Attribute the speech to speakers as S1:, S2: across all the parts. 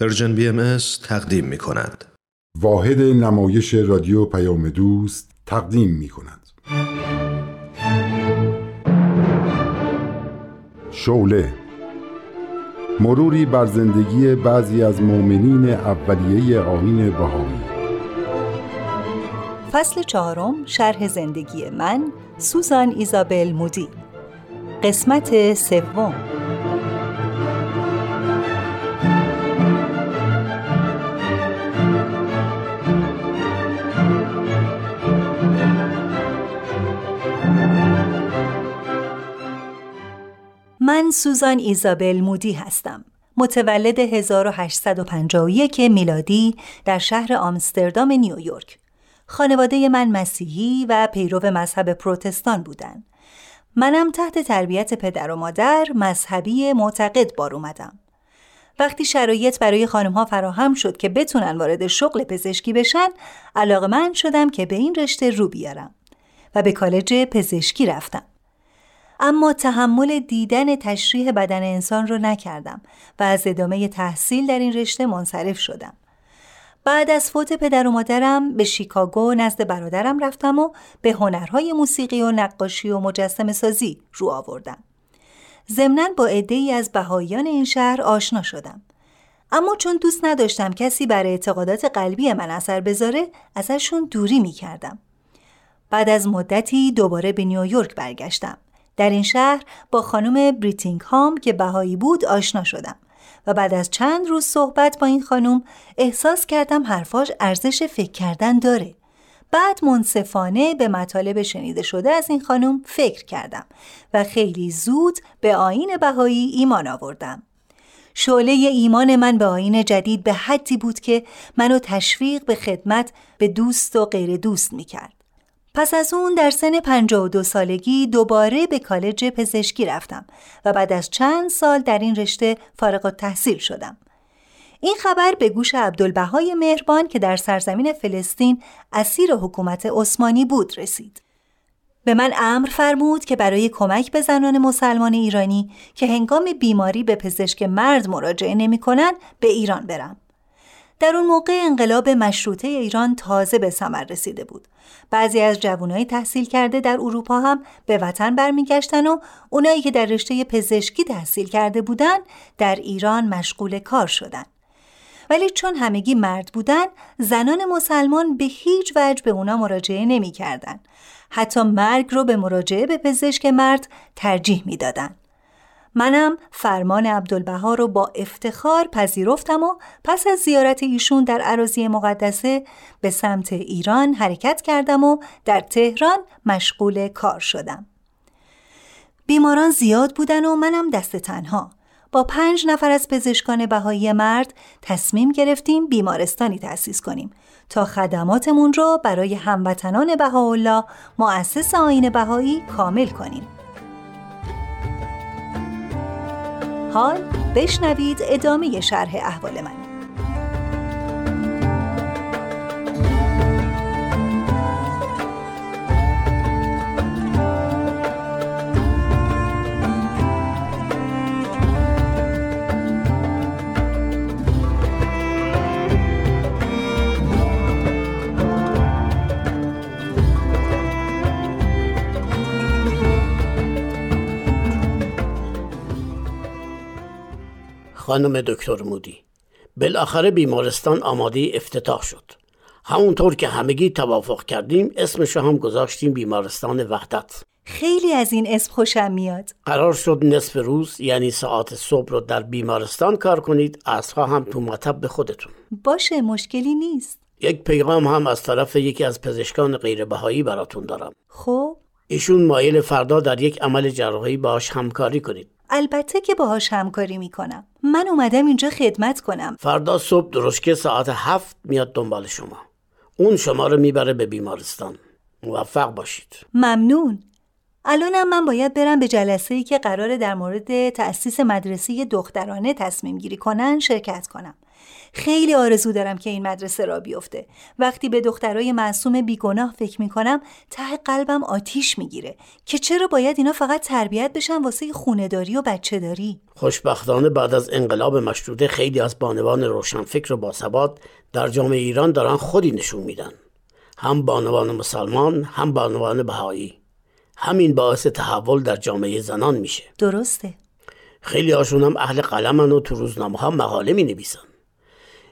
S1: Persian BMS تقدیم می کند.
S2: واحد نمایش رادیو پیام دوست تقدیم می کند. شعله مروری بر زندگی بعضی از مؤمنین اولیه آیین بهایی
S3: فصل چهارم شرح زندگی من سوزان ایزابل مودی قسمت سوم من سوزان ایزابل مودی هستم. متولد 1851 میلادی در شهر آمستردام نیویورک. خانواده من مسیحی و پیرو مذهب پروتستان بودند. منم تحت تربیت پدر و مادر مذهبی معتقد بار اومدم. وقتی شرایط برای خانم ها فراهم شد که بتونن وارد شغل پزشکی بشن علاقه من شدم که به این رشته رو بیارم و به کالج پزشکی رفتم. اما تحمل دیدن تشریح بدن انسان رو نکردم و از ادامه تحصیل در این رشته منصرف شدم. بعد از فوت پدر و مادرم به شیکاگو نزد برادرم رفتم و به هنرهای موسیقی و نقاشی و مجسم سازی رو آوردم. ضمنا با ای از بهاییان این شهر آشنا شدم. اما چون دوست نداشتم کسی بر اعتقادات قلبی من اثر بذاره ازشون دوری می کردم. بعد از مدتی دوباره به نیویورک برگشتم. در این شهر با خانم بریتینگ هام که بهایی بود آشنا شدم و بعد از چند روز صحبت با این خانم احساس کردم حرفاش ارزش فکر کردن داره. بعد منصفانه به مطالب شنیده شده از این خانم فکر کردم و خیلی زود به آین بهایی ایمان آوردم. شعله ایمان من به آین جدید به حدی بود که منو تشویق به خدمت به دوست و غیر دوست می کرد. پس از اون در سن 52 سالگی دوباره به کالج پزشکی رفتم و بعد از چند سال در این رشته فارغ تحصیل شدم. این خبر به گوش عبدالبهای مهربان که در سرزمین فلسطین اسیر حکومت عثمانی بود رسید. به من امر فرمود که برای کمک به زنان مسلمان ایرانی که هنگام بیماری به پزشک مرد مراجعه نمی به ایران برم. در اون موقع انقلاب مشروطه ایران تازه به ثمر رسیده بود. بعضی از جوانای تحصیل کرده در اروپا هم به وطن برمیگشتن و اونایی که در رشته پزشکی تحصیل کرده بودن در ایران مشغول کار شدن. ولی چون همگی مرد بودن زنان مسلمان به هیچ وجه به اونا مراجعه نمی کردن. حتی مرگ رو به مراجعه به پزشک مرد ترجیح می دادن. منم فرمان عبدالبها رو با افتخار پذیرفتم و پس از زیارت ایشون در عراضی مقدسه به سمت ایران حرکت کردم و در تهران مشغول کار شدم. بیماران زیاد بودن و منم دست تنها. با پنج نفر از پزشکان بهایی مرد تصمیم گرفتیم بیمارستانی تأسیس کنیم تا خدماتمون را برای هموطنان بهاءالله مؤسس آین بهایی کامل کنیم. حال بشنوید ادامه شرح احوال من.
S4: خانم دکتر مودی. بالاخره بیمارستان آماده افتتاح شد. همونطور که همگی توافق کردیم اسمش هم گذاشتیم بیمارستان وحدت.
S3: خیلی از این اسم خوشم میاد.
S4: قرار شد نصف روز یعنی ساعت صبح رو در بیمارستان کار کنید اصفا هم تو مطب به خودتون.
S3: باشه مشکلی نیست.
S4: یک پیغام هم از طرف یکی از پزشکان غیربهایی براتون دارم.
S3: خب؟
S4: ایشون مایل فردا در یک عمل جراحی باش همکاری کنید.
S3: البته که باهاش همکاری می‌کنم. من اومدم اینجا خدمت کنم.
S4: فردا صبح درشکه ساعت هفت میاد دنبال شما. اون شما رو می‌بره به بیمارستان. موفق باشید.
S3: ممنون. الانم من باید برم به جلسه ای که قراره در مورد تأسیس مدرسه دخترانه تصمیم گیری کنن شرکت کنم. خیلی آرزو دارم که این مدرسه را بیفته. وقتی به دخترای معصوم بیگناه فکر می‌کنم ته قلبم آتیش می‌گیره که چرا باید اینا فقط تربیت بشن واسه خونهداری و بچه داری
S4: خوشبختانه بعد از انقلاب مشروطه خیلی از بانوان روشنفکر و باثبات در جامعه ایران دارن خودی نشون میدن. هم بانوان مسلمان هم بانوان بهایی. همین باعث تحول در جامعه زنان میشه.
S3: درسته.
S4: خیلی هاشون هم اهل قلمن و تو روزنامه ها مقاله می نویسن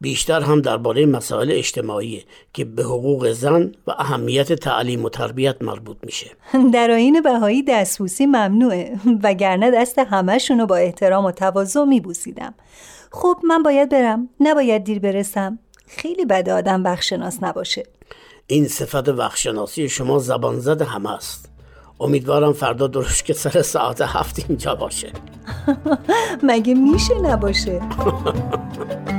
S4: بیشتر هم درباره مسائل اجتماعی که به حقوق زن و اهمیت تعلیم و تربیت مربوط میشه.
S3: در آین بهایی دستبوسی ممنوعه وگرنه دست همهشونو با احترام و تواضع میبوسیدم. خب من باید برم نباید دیر برسم. خیلی بد آدم وقتشناس نباشه.
S4: این صفت وقتشناسی شما زبان زد همه است. امیدوارم فردا درست که سر ساعت هفت اینجا باشه.
S3: مگه میشه نباشه؟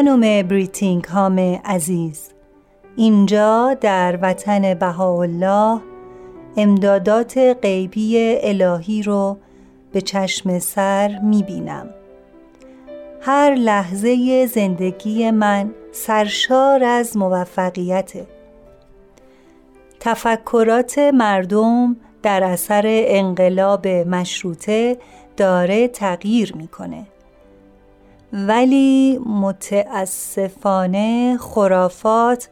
S3: خانم بریتینگ هام عزیز. اینجا در وطن بهاءالله امدادات غیبی الهی رو به چشم سر می‌بینم. هر لحظه زندگی من سرشار از موفقیت تفکرات مردم در اثر انقلاب مشروطه داره تغییر می‌کنه. ولی متاسفانه خرافات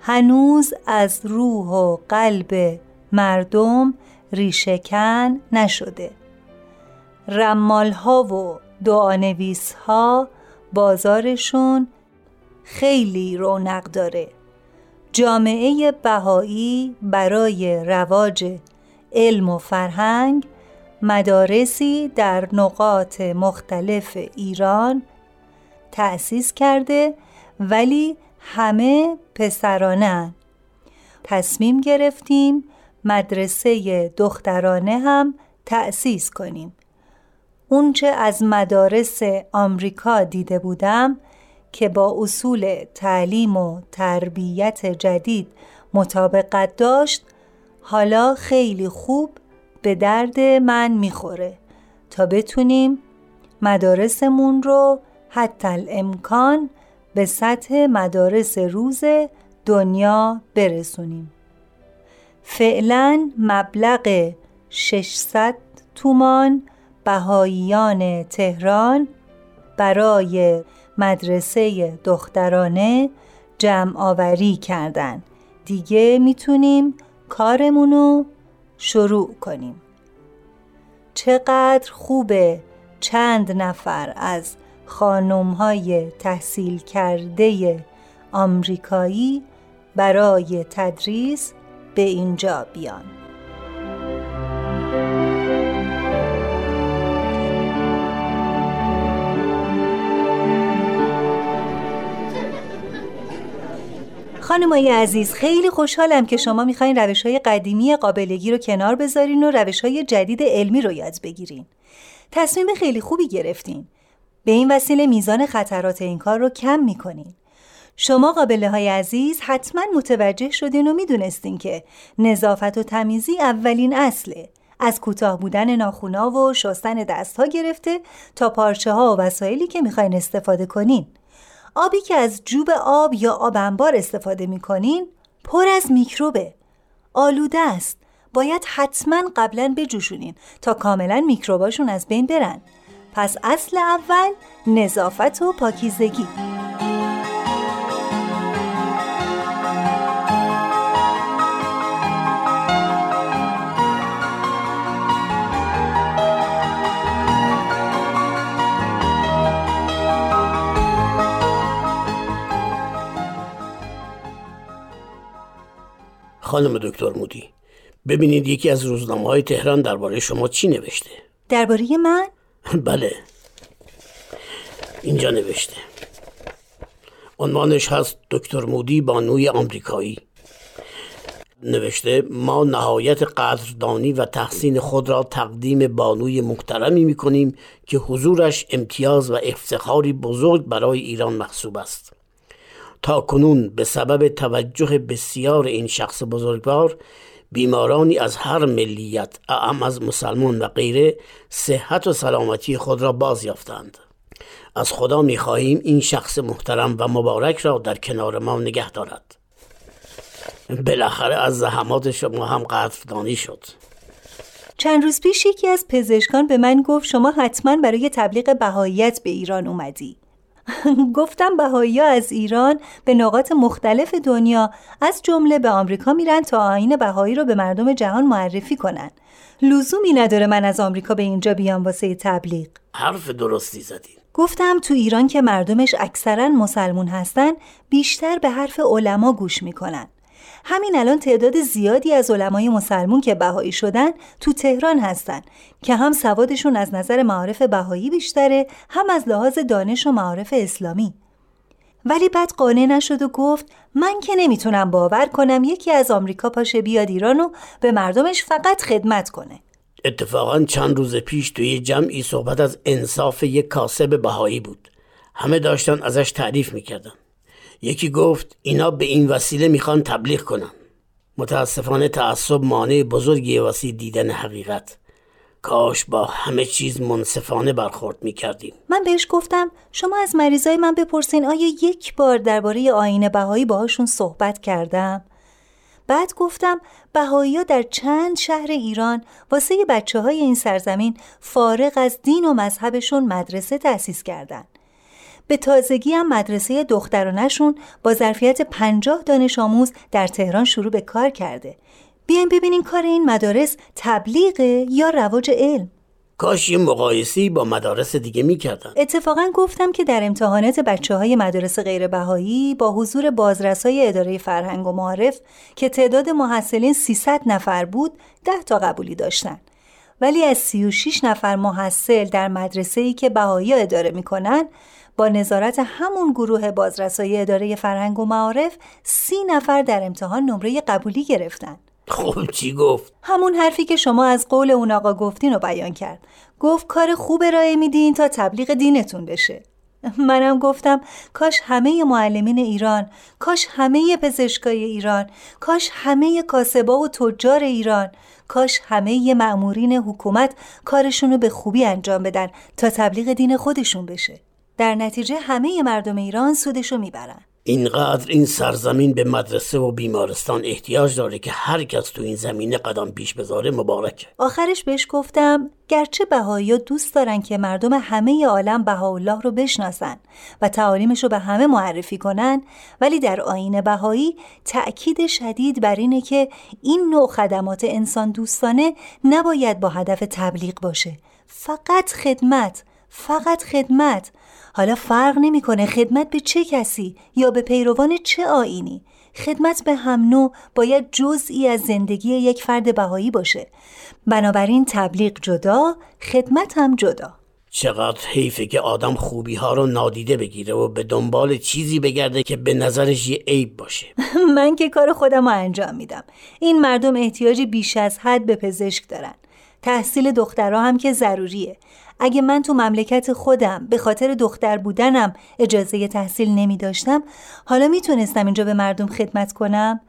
S3: هنوز از روح و قلب مردم ریشهکن نشده. رمال ها و دعانویس ها بازارشون خیلی رونق داره. جامعه بهایی برای رواج علم و فرهنگ مدارسی در نقاط مختلف ایران تأسیس کرده ولی همه پسرانه تصمیم گرفتیم مدرسه دخترانه هم تأسیس کنیم. اونچه از مدارس آمریکا دیده بودم که با اصول تعلیم و تربیت جدید مطابقت داشت حالا خیلی خوب به درد من می‌خوره تا بتونیم مدارسمون رو حتی الامکان به سطح مدارس روز دنیا برسونیم. فعلا مبلغ 600 تومان بهاییان تهران برای مدرسه دخترانه جمع آوری کردن. دیگه می‌تونیم کارمونو شروع کنیم. چقدر خوبه چند نفر از خانم های تحصیل کرده آمریکایی برای تدریس به اینجا بیان خانمای عزیز خیلی خوشحالم که شما می‌خواین روش های قدیمی قابلگی رو کنار بذارین و روش های جدید علمی رو یاد بگیرین. تصمیم خیلی خوبی گرفتین. به این وسیله میزان خطرات این کار رو کم می‌کنین. شما قابله های عزیز حتما متوجه شدین و می‌دونستین که نظافت و تمیزی اولین اصله. از کوتاه بودن ناخونا و شستن دستها گرفته تا پارچه ها و وسایلی که می‌خواین استفاده کنین. آبی که از جوب آب یا آب انبار استفاده می‌کنین پر از میکروبه آلوده است باید حتما قبلا بجوشونین تا کاملا میکروباشون از بین برن پس اصل اول نظافت و پاکیزگی.
S4: خانم دکتر مودی ببینید یکی از روزنامه های تهران درباره شما چی نوشته؟
S3: درباره من؟
S4: بله. اینجا نوشته. عنوانش هست دکتر مودی بانوی آمریکایی. نوشته ما نهایت قدردانی و تحسین خود را تقدیم بانوی محترمی می‌کنیم که حضورش امتیاز و افتخاری بزرگ برای ایران محسوب است. تا کنون به سبب توجه بسیار این شخص بزرگوار بیمارانی از هر ملیت اعم از مسلمان و غیره صحت و سلامتی خود را باز یافتند. از خدا می خواهیم این شخص محترم و مبارک را در کنار ما نگه دارد. بالاخره از زحمات شما هم قدردانی شد.
S3: چند روز پیش یکی از پزشکان به من گفت شما حتما برای تبلیغ بهاییت به ایران اومدی. گفتم بهایی از ایران به نقاط مختلف دنیا از جمله به آمریکا میرن تا آین بهایی رو به مردم جهان معرفی کنن. لزومی نداره من از آمریکا به اینجا بیام واسه تبلیغ.
S4: حرف درستی زدی.
S3: گفتم تو ایران که مردمش اکثرا مسلمون هستن بیشتر به حرف علما گوش می‌کنن. همین الان تعداد زیادی از علمای مسلمون که بهایی شدن تو تهران هستن که هم سوادشون از نظر معارف بهایی بیشتره هم از لحاظ دانش و معارف اسلامی. ولی بعد قانع نشد و گفت من که نمی‌تونم باور کنم یکی از آمریکا پاشه بیاد ایران و به مردمش فقط خدمت کنه.
S4: اتفاقا چند روز پیش توی جمعی صحبت از انصاف یک کاسب بهایی بود. همه داشتن ازش تعریف می‌کردن. یکی گفت اینا به این وسیله می‌خوان تبلیغ کنن. متاسفانه تعصب مانع بزرگی واسه دیدن حقیقت. کاش با همه چیز منصفانه برخورد می‌کردیم.
S3: من بهش گفتم شما از مریضای من بپرسین آیا یک بار درباره آین بهایی باهاشون صحبت کردم؟ بعد گفتم بهایی ها در چند شهر ایران واسه بچه های این سرزمین فارغ از دین و مذهبشون مدرسه تأسیس کردند. به تازگی هم مدرسه دخترانشون با ظرفیت پنجاه دانش آموز در تهران شروع به کار کرده. بیایم ببینیم کار این مدارس تبلیغه یا رواج علم؟
S4: کاش یه مقایسی با مدارس دیگه می‌کردن.
S3: اتفاقا گفتم که در امتحانات بچه های مدارس غیر بهایی با حضور بازرسای اداره فرهنگ و معارف که تعداد محصلین 300 نفر بود ده تا قبولی داشتن. ولی از 36 نفر محصل در مدرسه ای که بهایی اداره می‌کنن با نظارت همون گروه بازرسای اداره فرهنگ و معارف سی نفر در امتحان نمره قبولی گرفتن.
S4: خب چی گفت؟
S3: همون حرفی که شما از قول اون آقا گفتین رو بیان کرد. گفت کار خوب ارائه میدین تا تبلیغ دینتون بشه. منم گفتم کاش همه معلمین ایران کاش همه پزشکای ایران کاش همه کاسبا و تجار ایران کاش همه مأمورین حکومت کارشون رو به خوبی انجام بدن تا تبلیغ دین خودشون بشه. در نتیجه همه مردم ایران سودشو می‌برن.
S4: اینقدر این سرزمین به مدرسه و بیمارستان احتیاج داره که هر کس تو این زمینه قدم پیش بذاره مبارکه.
S3: آخرش بهش گفتم گرچه بهایی دوست دارن که مردم همه عالم بهاءالله رو بشناسن و تعالیمش رو به همه معرفی کنن ولی در آین بهایی تأکید شدید بر اینه که این نوع خدمات انسان دوستانه نباید با هدف تبلیغ باشه. فقط خدمت فقط خدمت. حالا فرق نمی‌کنه خدمت به چه کسی یا به پیروان چه آینی. خدمت به هم نوع باید جزئی از زندگی یک فرد بهایی باشه. بنابراین تبلیغ جدا خدمت هم جدا.
S4: چقدر حیفه که آدم خوبی ها رو نادیده بگیره و به دنبال چیزی بگرده که به نظرش یه عیب باشه.
S3: من که کار خودم رو انجام میدم. این مردم احتیاجی بیش از حد به پزشک دارن. تحصیل دخترها هم که ضروریه. اگه من تو مملکت خودم به خاطر دختر بودنم اجازه تحصیل نمی داشتم حالا می‌تونستم اینجا به مردم خدمت کنم؟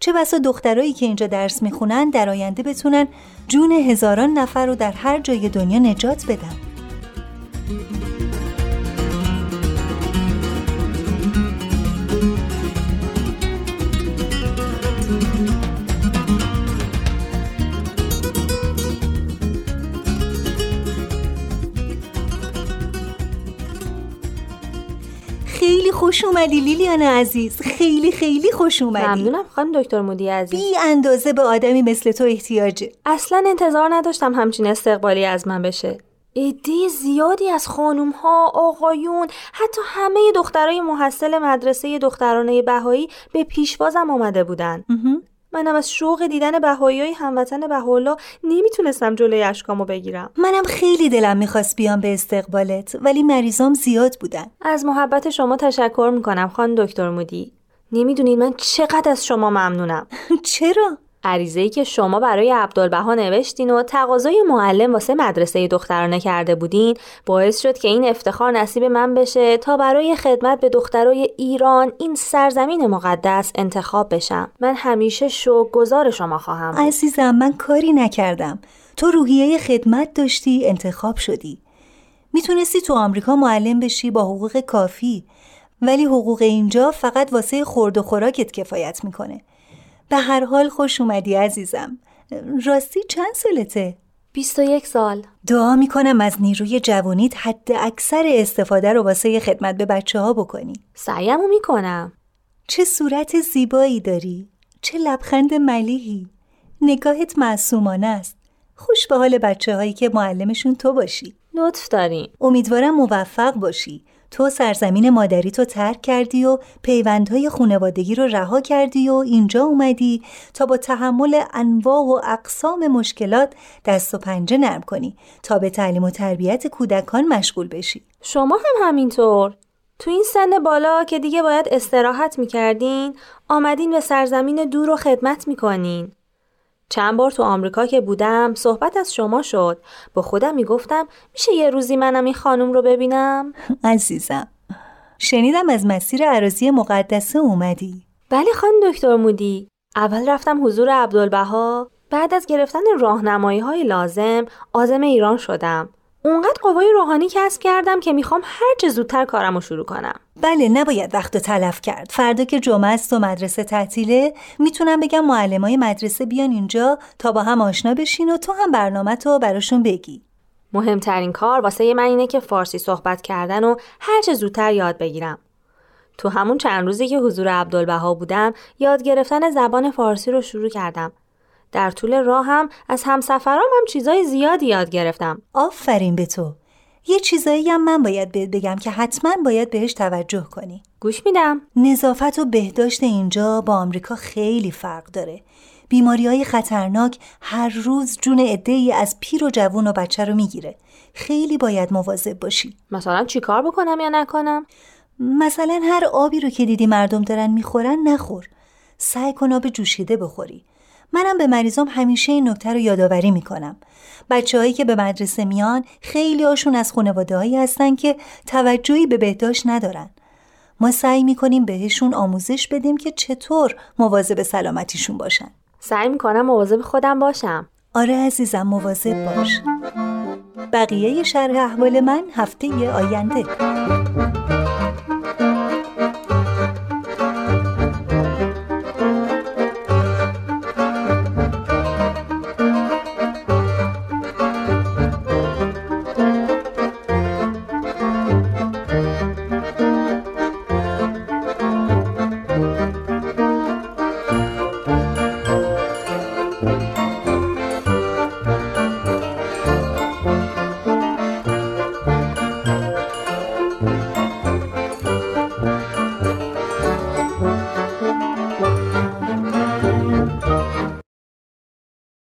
S3: چه بسا دخترایی که اینجا درس می‌خونن در آینده بتونن جون هزاران نفر رو در هر جای دنیا نجات بدن خوش اومدی لیلیان عزیز. خیلی خیلی خوش اومدی.
S5: ممنونم خانم دکتر مودی عزیز.
S3: بی اندازه به آدمی مثل تو احتیاجه.
S5: اصلا انتظار نداشتم همچین استقبالی از من بشه. عده زیادی از خانوم ها آقایون حتی همه دخترای محصل مدرسه دخترانه بهایی به پیشوازم آمده بودن. منم از شوق دیدن بهایی هموطن بهاءالله نمی‌تونستم جلوی اشکامو بگیرم.
S3: منم خیلی دلم می‌خواست بیام به استقبالت ولی مریضام زیاد بودن.
S5: از محبت شما تشکر می‌کنم خان دکتر مودی. نمی‌دونید من چقدر از شما ممنونم.
S3: چرا؟
S5: عریضه ای که شما برای عبدالبها نوشتین و تقاضای معلم واسه مدرسه دخترانه کرده بودین باعث شد که این افتخار نصیب من بشه تا برای خدمت به دخترای ایران این سرزمین مقدس انتخاب بشم. من همیشه شوق گذار شما خواهم بود.
S3: عزیزم من کاری نکردم. تو روحیه خدمت داشتی انتخاب شدی. می‌تونستی تو آمریکا معلم بشی با حقوق کافی ولی حقوق اینجا فقط واسه خورد و خوراکت کفایت می‌کنه. به هر حال خوش اومدی عزیزم. راستی چند سالته؟
S5: 21 سال.
S3: دعا می‌کنم از نیروی جوانیت حد اکثر استفاده رو واسه خدمت به بچه ها بکنی.
S5: سعیمو می‌کنم.
S3: چه صورت زیبایی داری. چه لبخند ملیحی. نگاهت معصومانه است. خوش به حال بچه هایی که معلمشون تو باشی.
S5: لطف دارین
S3: امیدوارم موفق باشی. تو سرزمین مادری تو ترک کردی و پیوندهای خونوادگی رو رها کردی و اینجا اومدی تا با تحمل انواع و اقسام مشکلات دست و پنجه نرم کنی تا به تعلیم و تربیت کودکان مشغول بشی.
S5: شما هم همینطور. تو این سن بالا که دیگه باید استراحت می‌کردین آمدین به سرزمین دور و خدمت می‌کنین. چند بار تو آمریکا که بودم صحبت از شما شد. با خودم می‌گفتم میشه یه روزی منم این خانم رو ببینم؟
S3: عزیزم شنیدم از مسیر عراضی مقدسه اومدی.
S5: بله خان دکتر مودی. اول رفتم حضور عبدالبها بعد از گرفتن راهنمایی های لازم آزم ایران شدم. اونقدر قوای روحانی کسب کردم که می‌خوام هر چه زودتر کارم رو شروع کنم.
S3: بله نباید وقت تلف کرد. فردا که جمعه است و مدرسه تعطیله می‌تونم بگم معلمای مدرسه بیان اینجا تا با هم آشنا بشین و تو هم برنامه تو براشون بگی.
S5: مهمترین کار واسه من اینه که فارسی صحبت کردن و هر چه زودتر یاد بگیرم. تو همون چند روزی که حضور عبدالبها بودم یاد گرفتن زبان فارسی رو شروع کردم. در طول راه هم از همسفرام هم چیزای زیادی یاد گرفتم.
S3: آفرین به تو. یه چیزایی هم من باید بهت بگم که حتما باید بهش توجه کنی.
S5: گوش میدم.
S3: نظافت و بهداشت اینجا با آمریکا خیلی فرق داره. بیماری های خطرناک هر روز جون عده ای از پیر و جوون و بچه رو می‌گیره. خیلی باید مواظب باشی.
S5: مثلا چیکار بکنم یا نکنم؟
S3: مثلا هر آبی رو که دیدی مردم دارن می‌خورن نخور. سعی کن آب جوشیده بخوری. منم به مریضام همیشه این نکته رو یادآوری می‌کنم. بچههایی که به مدرسه میان خیلی هاشون از خانواده هایی هستن که توجهی به بهداشت ندارن. ما سعی می‌کنیم بهشون آموزش بدیم که چطور مواظب سلامتیشون باشن.
S5: سعی می‌کنم مواظب خودم باشم.
S3: آره عزیزم مواظب باش. بقیه شرح احوال من هفته آینده.